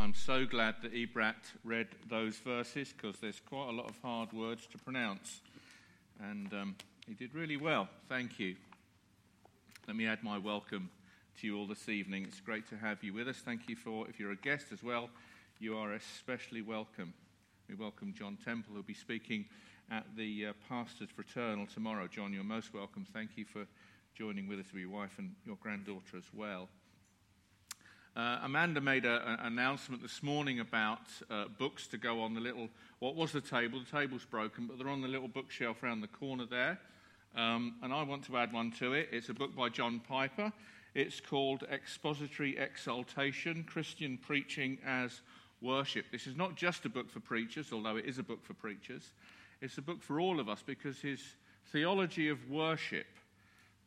I'm so glad that Ebrat read those verses because there's quite a lot of hard words to pronounce. And um, he did really well. Thank you. Let me add my welcome to you all this evening. It's great to have you with us. Thank you for, if you're a guest as well, you are especially welcome. We welcome John Temple, who'll be speaking at the uh, Pastor's Fraternal tomorrow. John, you're most welcome. Thank you for joining with us with your wife and your granddaughter as well. Uh, Amanda made an announcement this morning about uh, books to go on the little, what was the table? The table's broken, but they're on the little bookshelf around the corner there. Um, and I want to add one to it. It's a book by John Piper. It's called Expository Exultation Christian Preaching as Worship. This is not just a book for preachers, although it is a book for preachers. It's a book for all of us because his theology of worship,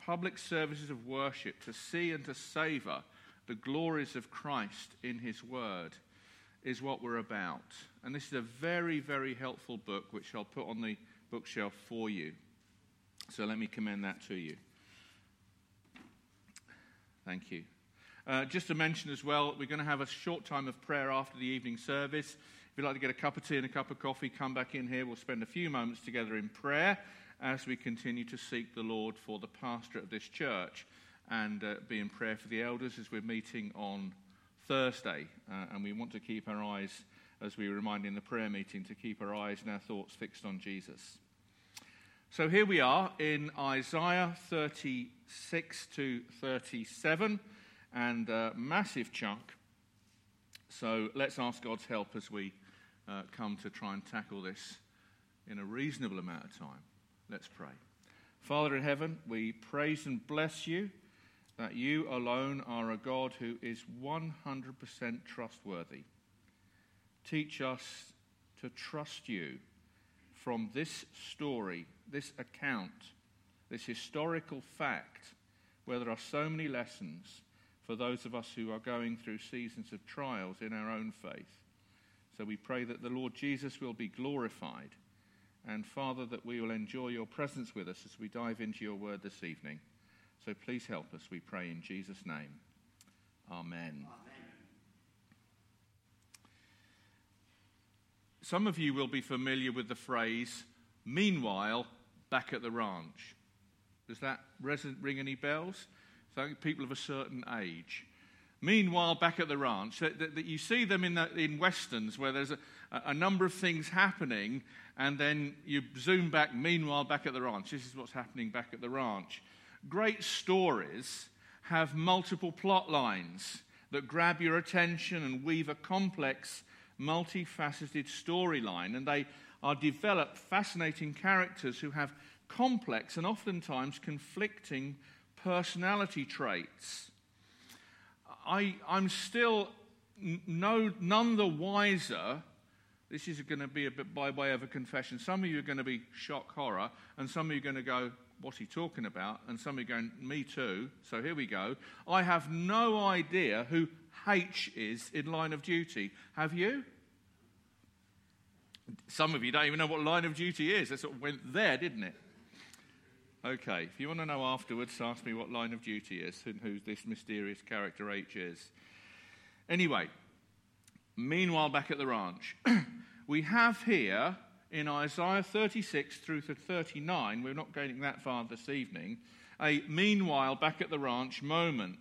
public services of worship, to see and to savor the glories of Christ in his word, is what we're about. And this is a very, very helpful book, which I'll put on the bookshelf for you. So let me commend that to you. Thank you. Uh, just to mention as well, we're going to have a short time of prayer after the evening service. If you'd like to get a cup of tea and a cup of coffee, come back in here. We'll spend a few moments together in prayer as we continue to seek the Lord for the pastor of this church and uh, be in prayer for the elders as we're meeting on Thursday. Uh, and we want to keep our eyes, as we remind in the prayer meeting, to keep our eyes and our thoughts fixed on Jesus. So here we are in Isaiah 36 to 37, and a massive chunk. So let's ask God's help as we uh, come to try and tackle this in a reasonable amount of time. Let's pray. Father in heaven, we praise and bless you that you alone are a God who is 100% trustworthy. Teach us to trust you from this story this account, this historical fact, where there are so many lessons for those of us who are going through seasons of trials in our own faith. So we pray that the Lord Jesus will be glorified, and Father, that we will enjoy your presence with us as we dive into your word this evening. So please help us, we pray in Jesus' name. Amen. Amen. Some of you will be familiar with the phrase, meanwhile, back at the ranch. Does that ring any bells? So people of a certain age. Meanwhile, back at the ranch, that, that, that you see them in, the, in westerns where there's a, a, number of things happening, and then you zoom back. Meanwhile, back at the ranch, this is what's happening back at the ranch. Great stories have multiple plot lines that grab your attention and weave a complex, multifaceted storyline, and they are developed fascinating characters who have complex and oftentimes conflicting personality traits. I, I'm still no, none the wiser. This is going to be a bit by way of a confession. Some of you are going to be shock horror, and some of you are going to go, What's he talking about? And some are going, Me too. So here we go. I have no idea who H is in line of duty. Have you? Some of you don't even know what line of duty is. That sort of went there, didn't it? Okay, if you want to know afterwards, ask me what line of duty is and who this mysterious character H is. Anyway, meanwhile, back at the ranch, we have here in Isaiah 36 through to 39, we're not going that far this evening, a meanwhile back at the ranch moment,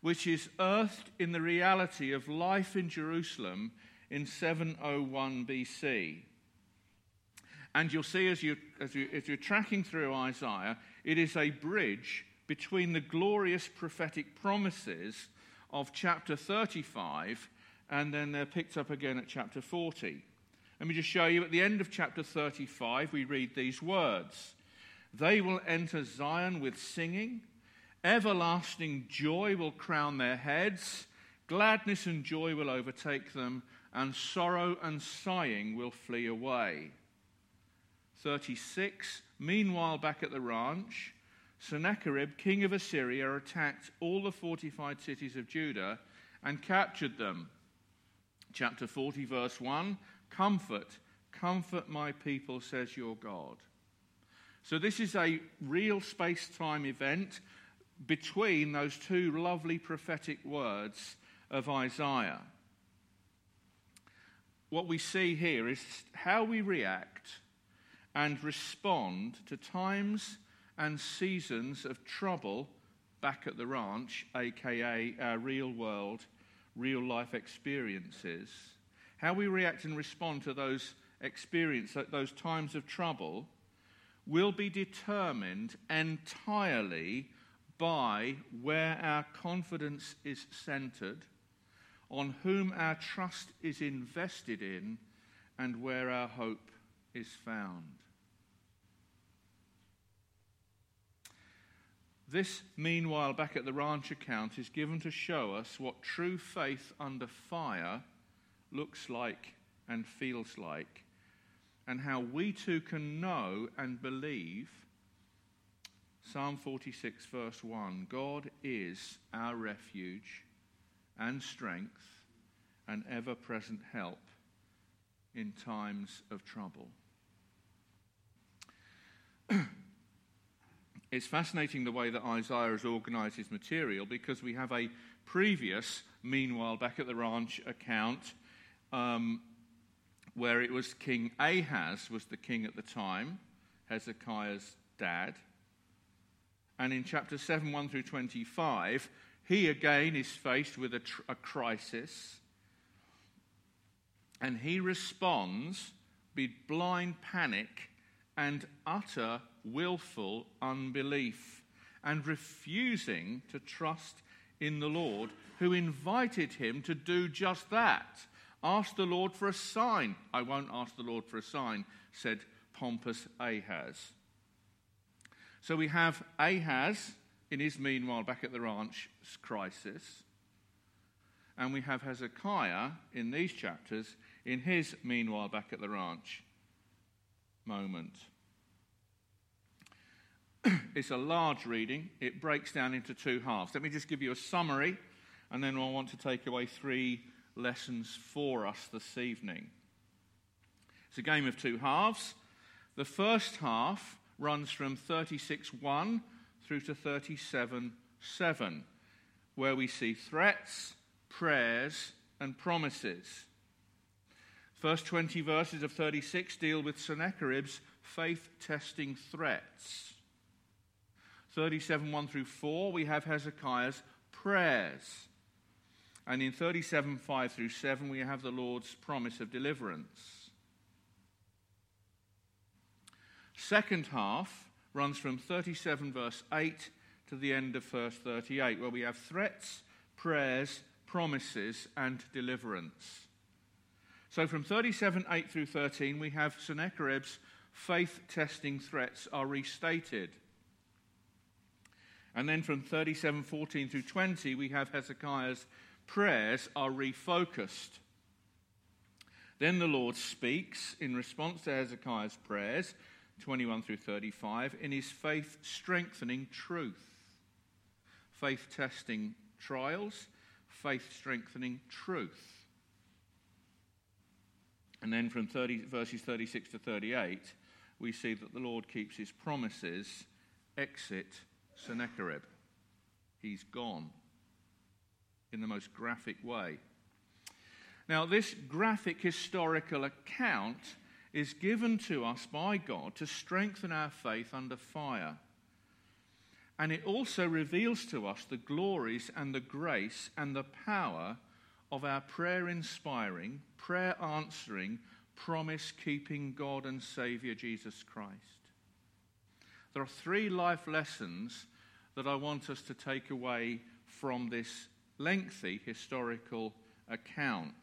which is earthed in the reality of life in Jerusalem in 701 BC. And you'll see as, you, as, you, as you're tracking through Isaiah, it is a bridge between the glorious prophetic promises of chapter 35 and then they're picked up again at chapter 40. Let me just show you at the end of chapter 35, we read these words They will enter Zion with singing, everlasting joy will crown their heads, gladness and joy will overtake them and sorrow and sighing will flee away. 36. Meanwhile, back at the ranch, Sennacherib, king of Assyria, attacked all the fortified cities of Judah and captured them. Chapter 40, verse 1 Comfort, comfort my people, says your God. So, this is a real space time event between those two lovely prophetic words of Isaiah. what we see here is how we react and respond to times and seasons of trouble back at the ranch, aka our real world, real life experiences. How we react and respond to those experiences, those times of trouble, will be determined entirely by where our confidence is centered, on whom our trust is invested in, and where our hope is found. This, meanwhile, back at the ranch account, is given to show us what true faith under fire looks like and feels like, and how we too can know and believe. Psalm 46, verse 1 God is our refuge and strength and ever present help in times of trouble. it's fascinating the way that Isaiah has organized his material because we have a previous, meanwhile, back at the ranch account um, where it was King Ahaz was the king at the time, Hezekiah's dad. And in chapter 7, 1 through 25, he again is faced with a, tr- a crisis. And he responds with blind panic and utter willful unbelief and refusing to trust in the Lord, who invited him to do just that. Ask the Lord for a sign. I won't ask the Lord for a sign, said pompous Ahaz. So we have Ahaz in his meanwhile back at the ranch crisis. And we have Hezekiah in these chapters in his meanwhile back at the ranch moment. it's a large reading. It breaks down into two halves. Let me just give you a summary, and then I want to take away three lessons for us this evening. It's a game of two halves. The first half runs from 36 1 through to 37 7, where we see threats, prayers, and promises. First 20 verses of 36 deal with Sennacherib's faith testing threats. 37 1 through 4, we have Hezekiah's prayers. And in 37 5 through 7, we have the Lord's promise of deliverance. Second half runs from 37 verse 8 to the end of verse 38, where we have threats, prayers, promises, and deliverance. So from 37 8 through 13, we have Sennacherib's faith testing threats are restated. And then from 37 14 through 20, we have Hezekiah's prayers are refocused. Then the Lord speaks in response to Hezekiah's prayers, 21 through 35, in his faith strengthening truth. Faith testing trials, faith strengthening truth. And then from 30, verses 36 to 38, we see that the Lord keeps his promises. Exit Sennacherib. He's gone in the most graphic way. Now, this graphic historical account is given to us by God to strengthen our faith under fire. And it also reveals to us the glories and the grace and the power of our prayer inspiring, prayer answering, promise keeping God and Saviour Jesus Christ. There are three life lessons that I want us to take away from this lengthy historical account.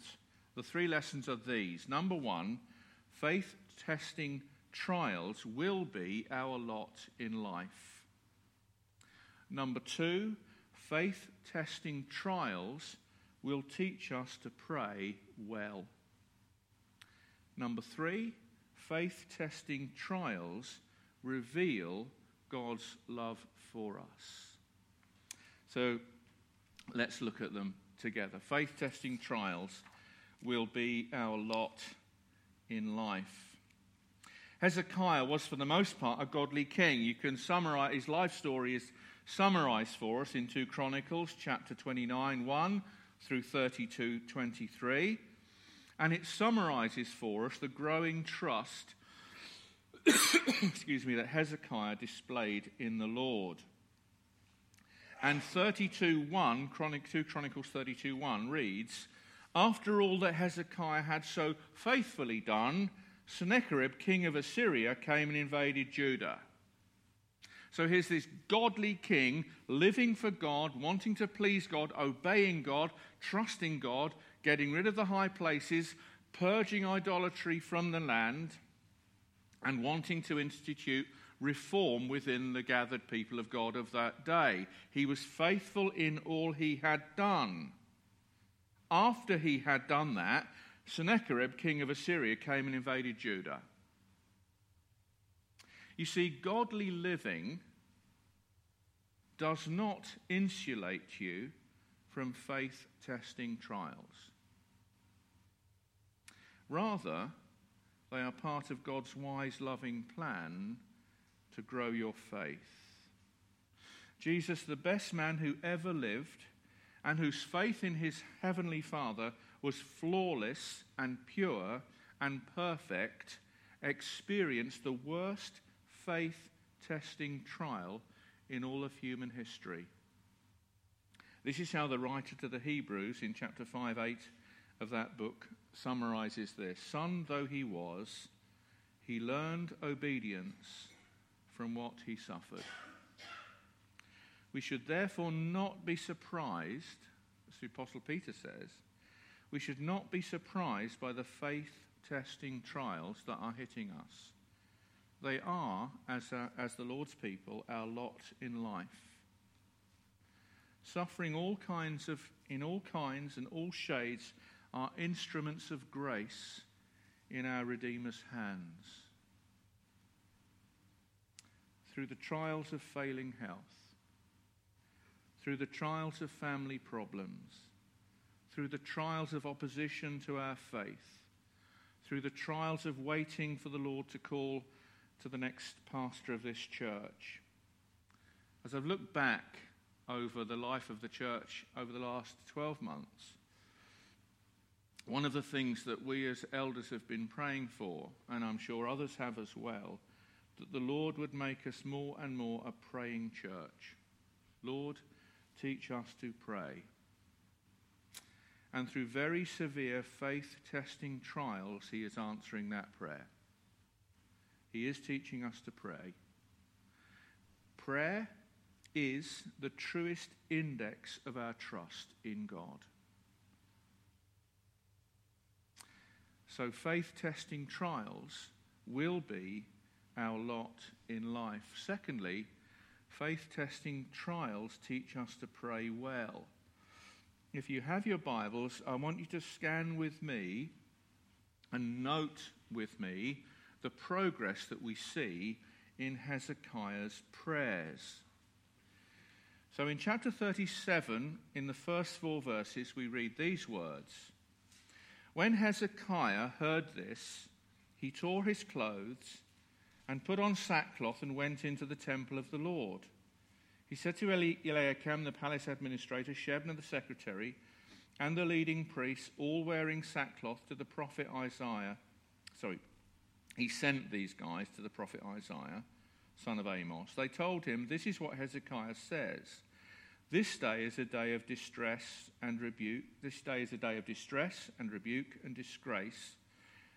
The three lessons are these. Number one, faith testing trials will be our lot in life. Number two, faith testing trials will teach us to pray well. Number three, faith testing trials reveal God's love for us. So let's look at them together. Faith testing trials will be our lot in life. Hezekiah was, for the most part, a godly king. You can summarize his life story is summarized for us in 2 Chronicles chapter 29, 1 through 32, 23. And it summarizes for us the growing trust, excuse me, that Hezekiah displayed in the Lord. And 32.1, Chronic, 2 Chronicles 32.1 reads, After all that Hezekiah had so faithfully done, Sennacherib, king of Assyria, came and invaded Judah. So here's this godly king living for God, wanting to please God, obeying God, trusting God, getting rid of the high places, purging idolatry from the land, and wanting to institute reform within the gathered people of God of that day. He was faithful in all he had done. After he had done that, Sennacherib, king of Assyria, came and invaded Judah. You see, godly living does not insulate you from faith testing trials. Rather, they are part of God's wise, loving plan to grow your faith. Jesus, the best man who ever lived, and whose faith in his heavenly Father was flawless and pure and perfect, experienced the worst faith testing trial in all of human history. This is how the writer to the Hebrews in chapter 5 8 of that book summarizes this Son though he was, he learned obedience from what he suffered. We should therefore not be surprised, as the Apostle Peter says, we should not be surprised by the faith testing trials that are hitting us. They are, as, uh, as the Lord's people, our lot in life. Suffering all kinds of, in all kinds and all shades are instruments of grace in our Redeemer's hands. Through the trials of failing health, through the trials of family problems, through the trials of opposition to our faith, through the trials of waiting for the Lord to call to the next pastor of this church. As I've looked back over the life of the church over the last 12 months, one of the things that we as elders have been praying for, and I'm sure others have as well, that the Lord would make us more and more a praying church. Lord, teach us to pray. And through very severe faith testing trials, He is answering that prayer. He is teaching us to pray. Prayer is the truest index of our trust in God. So, faith testing trials will be our lot in life. Secondly, faith testing trials teach us to pray well. If you have your Bibles, I want you to scan with me and note with me the progress that we see in Hezekiah's prayers. So in chapter 37, in the first four verses, we read these words When Hezekiah heard this, he tore his clothes and put on sackcloth and went into the temple of the Lord. He said to Eliakim, the palace administrator, Shebna, the secretary, and the leading priests, all wearing sackcloth, to the prophet Isaiah, sorry, he sent these guys to the prophet Isaiah, son of Amos. They told him, This is what Hezekiah says. This day is a day of distress and rebuke. This day is a day of distress and rebuke and disgrace,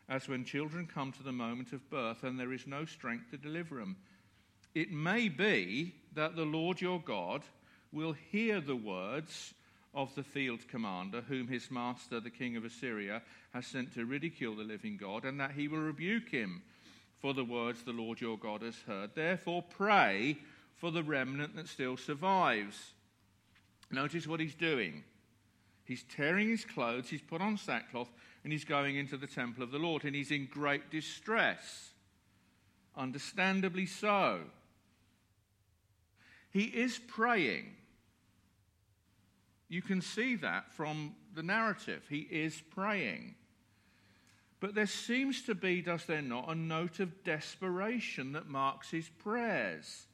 as when children come to the moment of birth and there is no strength to deliver them. It may be that the Lord your God will hear the words of the field commander, whom his master, the king of Assyria, has sent to ridicule the living God, and that he will rebuke him for the words the Lord your God has heard. Therefore, pray for the remnant that still survives. Notice what he's doing. He's tearing his clothes, he's put on sackcloth, and he's going into the temple of the Lord, and he's in great distress. Understandably so. He is praying. You can see that from the narrative. He is praying. But there seems to be, does there not, a note of desperation that marks his prayers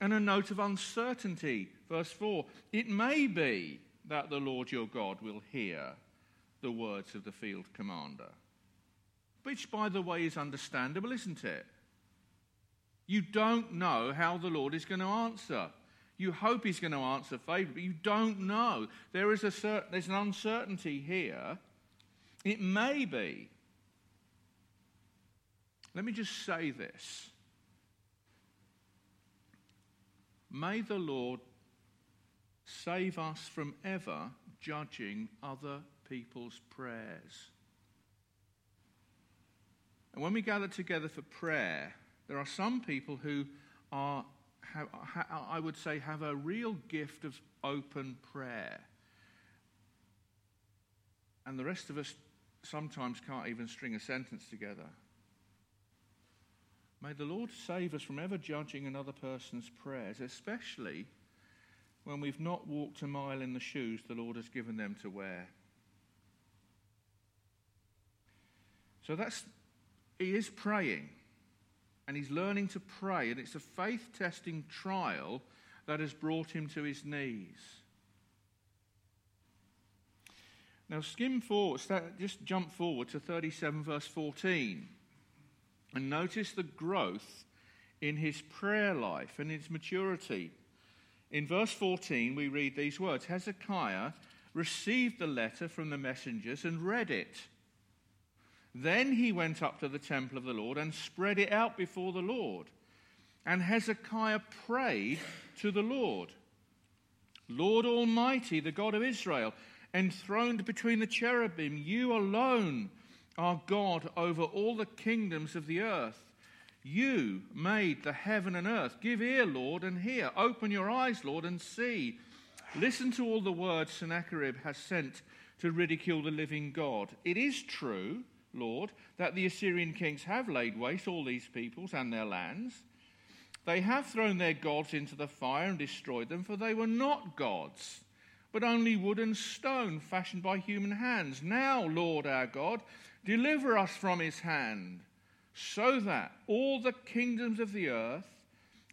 and a note of uncertainty. Verse 4 It may be that the Lord your God will hear the words of the field commander. Which, by the way, is understandable, isn't it? You don't know how the Lord is going to answer. You hope He's going to answer favorably, but you don't know. There is a certain, there's an uncertainty here. It may be. Let me just say this. May the Lord save us from ever judging other people's prayers. And when we gather together for prayer, there are some people who are, have, I would say, have a real gift of open prayer. And the rest of us sometimes can't even string a sentence together. May the Lord save us from ever judging another person's prayers, especially when we've not walked a mile in the shoes the Lord has given them to wear. So that's, he is praying and he's learning to pray, and it's a faith testing trial that has brought him to his knees. Now, skim forward, just jump forward to 37, verse 14, and notice the growth in his prayer life and his maturity. In verse 14, we read these words Hezekiah received the letter from the messengers and read it. Then he went up to the temple of the Lord and spread it out before the Lord. And Hezekiah prayed to the Lord Lord Almighty, the God of Israel, enthroned between the cherubim, you alone are God over all the kingdoms of the earth. You made the heaven and earth. Give ear, Lord, and hear. Open your eyes, Lord, and see. Listen to all the words Sennacherib has sent to ridicule the living God. It is true, Lord, that the Assyrian kings have laid waste all these peoples and their lands. They have thrown their gods into the fire and destroyed them, for they were not gods, but only wood and stone fashioned by human hands. Now, Lord our God, deliver us from his hand so that all the kingdoms of the earth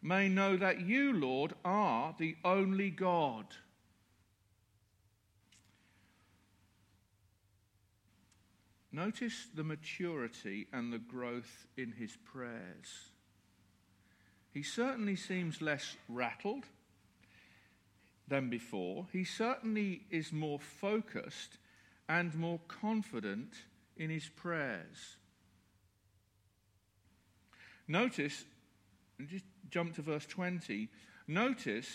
may know that you, Lord, are the only God. Notice the maturity and the growth in his prayers. He certainly seems less rattled than before. He certainly is more focused and more confident in his prayers. Notice, and just jump to verse 20, notice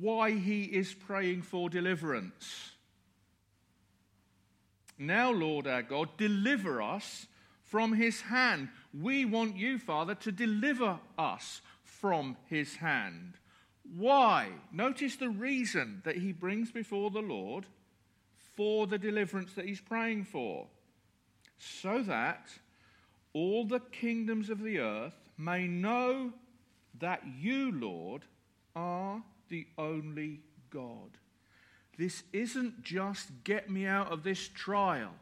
why he is praying for deliverance. Now, Lord our God, deliver us from his hand. We want you, Father, to deliver us from his hand. Why? Notice the reason that he brings before the Lord for the deliverance that he's praying for. So that all the kingdoms of the earth may know that you, Lord, are the only God. This isn't just get me out of this trial.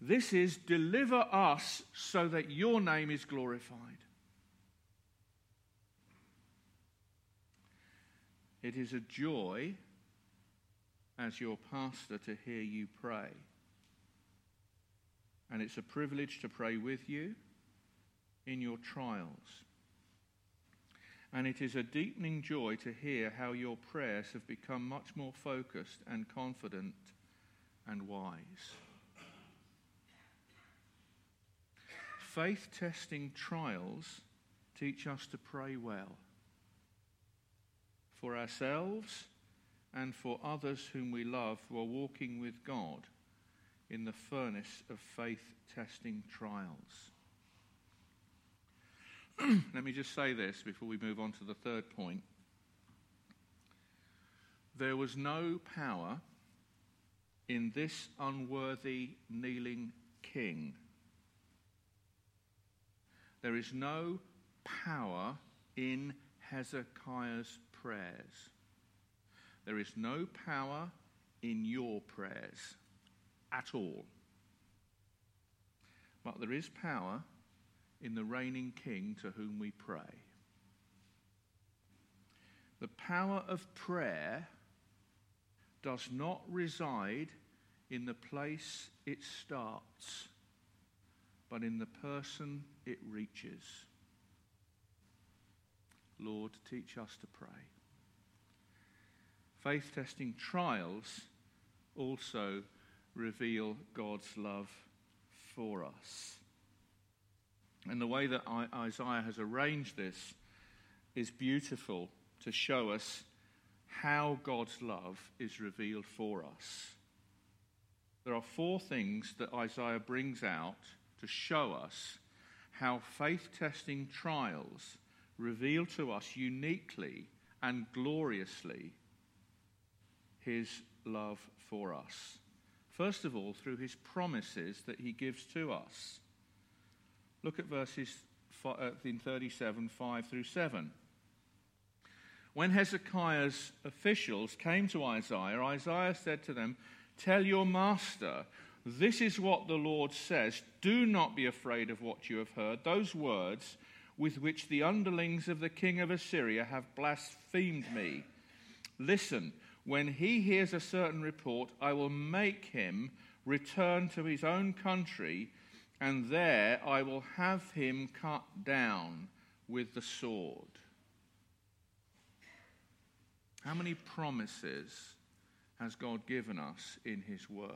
This is deliver us so that your name is glorified. It is a joy as your pastor to hear you pray. And it's a privilege to pray with you in your trials. And it is a deepening joy to hear how your prayers have become much more focused and confident and wise. Faith testing trials teach us to pray well for ourselves and for others whom we love who are walking with God in the furnace of faith testing trials. Let me just say this before we move on to the third point. There was no power in this unworthy kneeling king. There is no power in Hezekiah's prayers. There is no power in your prayers at all. But there is power in the reigning king to whom we pray. The power of prayer does not reside in the place it starts, but in the person it reaches. Lord, teach us to pray. Faith testing trials also reveal God's love for us. And the way that Isaiah has arranged this is beautiful to show us how God's love is revealed for us. There are four things that Isaiah brings out to show us how faith testing trials reveal to us uniquely and gloriously his love for us. First of all, through his promises that he gives to us. Look at verses uh, in 37, 5 through 7. When Hezekiah's officials came to Isaiah, Isaiah said to them, Tell your master, this is what the Lord says. Do not be afraid of what you have heard. Those words with which the underlings of the king of Assyria have blasphemed me. Listen, when he hears a certain report, I will make him return to his own country, and there I will have him cut down with the sword. How many promises has God given us in his word?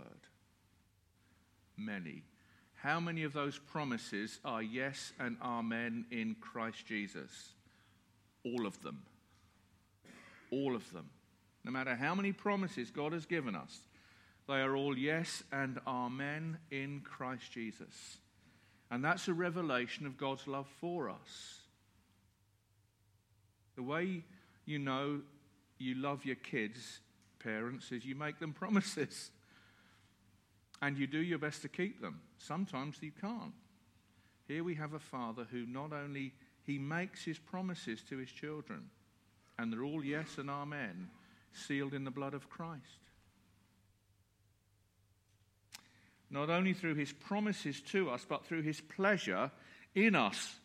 Many. How many of those promises are yes and amen in Christ Jesus? All of them. All of them. No matter how many promises God has given us, they are all yes and amen in Christ Jesus. And that's a revelation of God's love for us. The way you know you love your kids, parents, is you make them promises. And you do your best to keep them. Sometimes you can't. Here we have a father who not only he makes his promises to his children, and they're all yes and amen, sealed in the blood of Christ. Not only through his promises to us, but through his pleasure in us.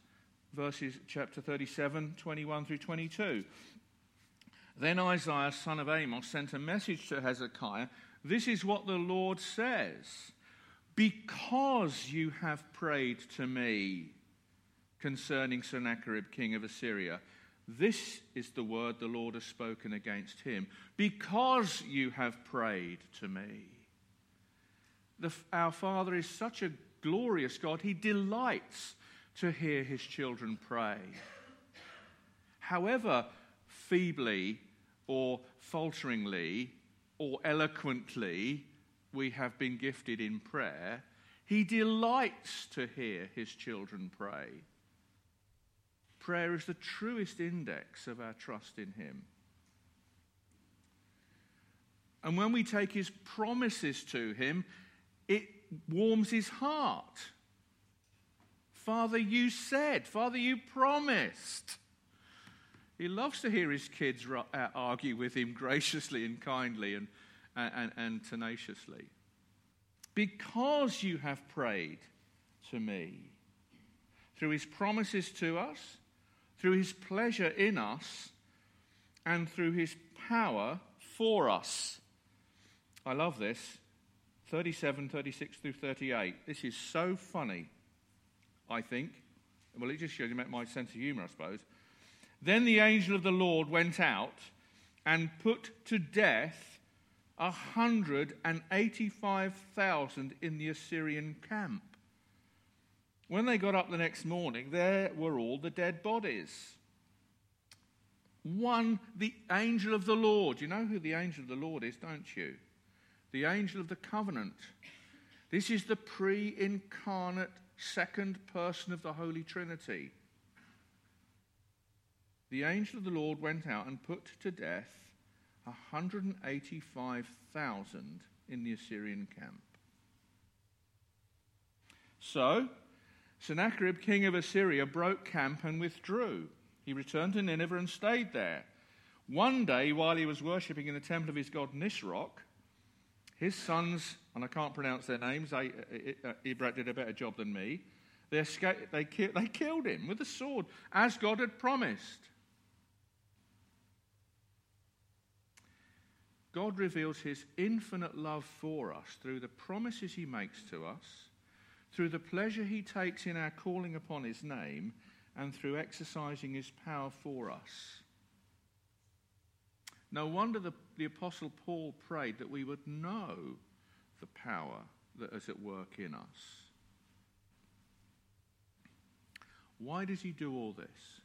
Verses chapter 37, 21 through 22. Then Isaiah, son of Amos, sent a message to Hezekiah. This is what the Lord says Because you have prayed to me concerning Sennacherib, king of Assyria, this is the word the Lord has spoken against him. Because you have prayed to me. The, our Father is such a glorious God, He delights to hear His children pray. However, feebly or falteringly or eloquently we have been gifted in prayer, He delights to hear His children pray. Prayer is the truest index of our trust in Him. And when we take His promises to Him, it warms His heart. Father, you said, Father, you promised. He loves to hear his kids uh, argue with him graciously and kindly and, and, and tenaciously. Because you have prayed to me, through his promises to us, through his pleasure in us, and through his power for us. I love this. 37, 36 through 38. This is so funny, I think. Well, it just shows you my sense of humor, I suppose. Then the angel of the Lord went out and put to death a 185,000 in the Assyrian camp. When they got up the next morning, there were all the dead bodies. One, the angel of the Lord. You know who the angel of the Lord is, don't you? The angel of the covenant. This is the pre incarnate second person of the Holy Trinity the angel of the Lord went out and put to death 185,000 in the Assyrian camp. So, Sennacherib, king of Assyria, broke camp and withdrew. He returned to Nineveh and stayed there. One day, while he was worshipping in the temple of his god Nisroch, his sons, and I can't pronounce their names, they, uh, uh, did a better job than me, they, escaped, they, they killed him with a sword, as God had promised. God reveals his infinite love for us through the promises he makes to us, through the pleasure he takes in our calling upon his name, and through exercising his power for us. No wonder the, the Apostle Paul prayed that we would know the power that is at work in us. Why does he do all this?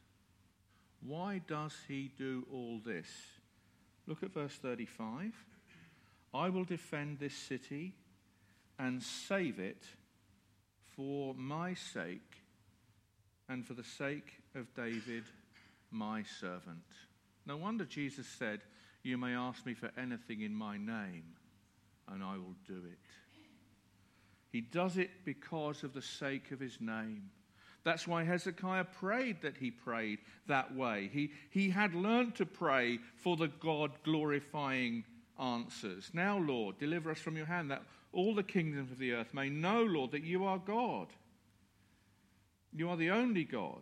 Why does he do all this? Look at verse 35. I will defend this city and save it for my sake and for the sake of David, my servant. No wonder Jesus said, You may ask me for anything in my name, and I will do it. He does it because of the sake of his name. That's why Hezekiah prayed that he prayed that way. He, he had learned to pray for the God glorifying answers. Now, Lord, deliver us from your hand, that all the kingdoms of the earth may know, Lord, that you are God. You are the only God.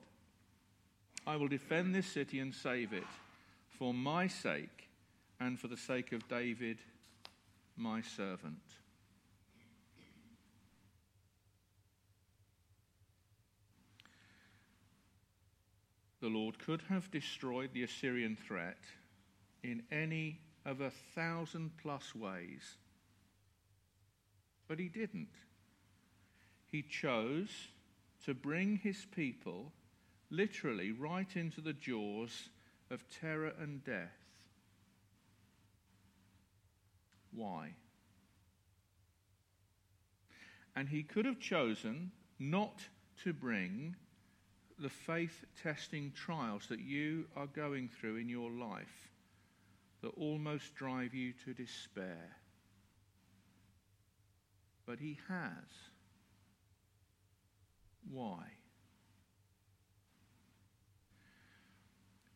I will defend this city and save it for my sake and for the sake of David, my servant. the Lord could have destroyed the Assyrian threat in any of a thousand plus ways. But he didn't. He chose to bring his people literally right into the jaws of terror and death. Why? And he could have chosen not to bring the faith testing trials that you are going through in your life that almost drive you to despair. But He has. Why?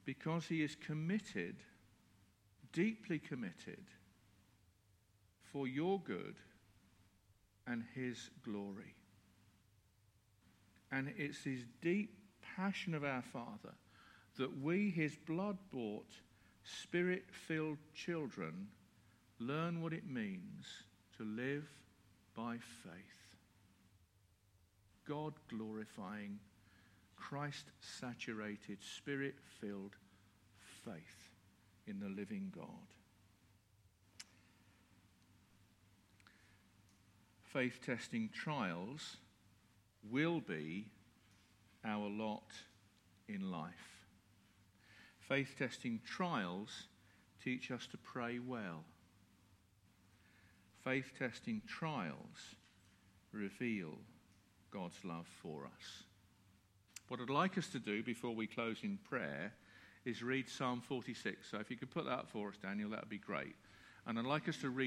Because He is committed, deeply committed, for your good and His glory. And it's His deep passion of our Father that we, his blood bought, spirit filled children, learn what it means to live by faith. God glorifying, Christ saturated, spirit filled faith in the living God. Faith testing trials will be our lot in life. Faith testing trials teach us to pray well. Faith testing trials reveal God's love for us. What I'd like us to do before we close in prayer is read Psalm 46. So if you could put that up for us, Daniel, that would be great. And I'd like us to read.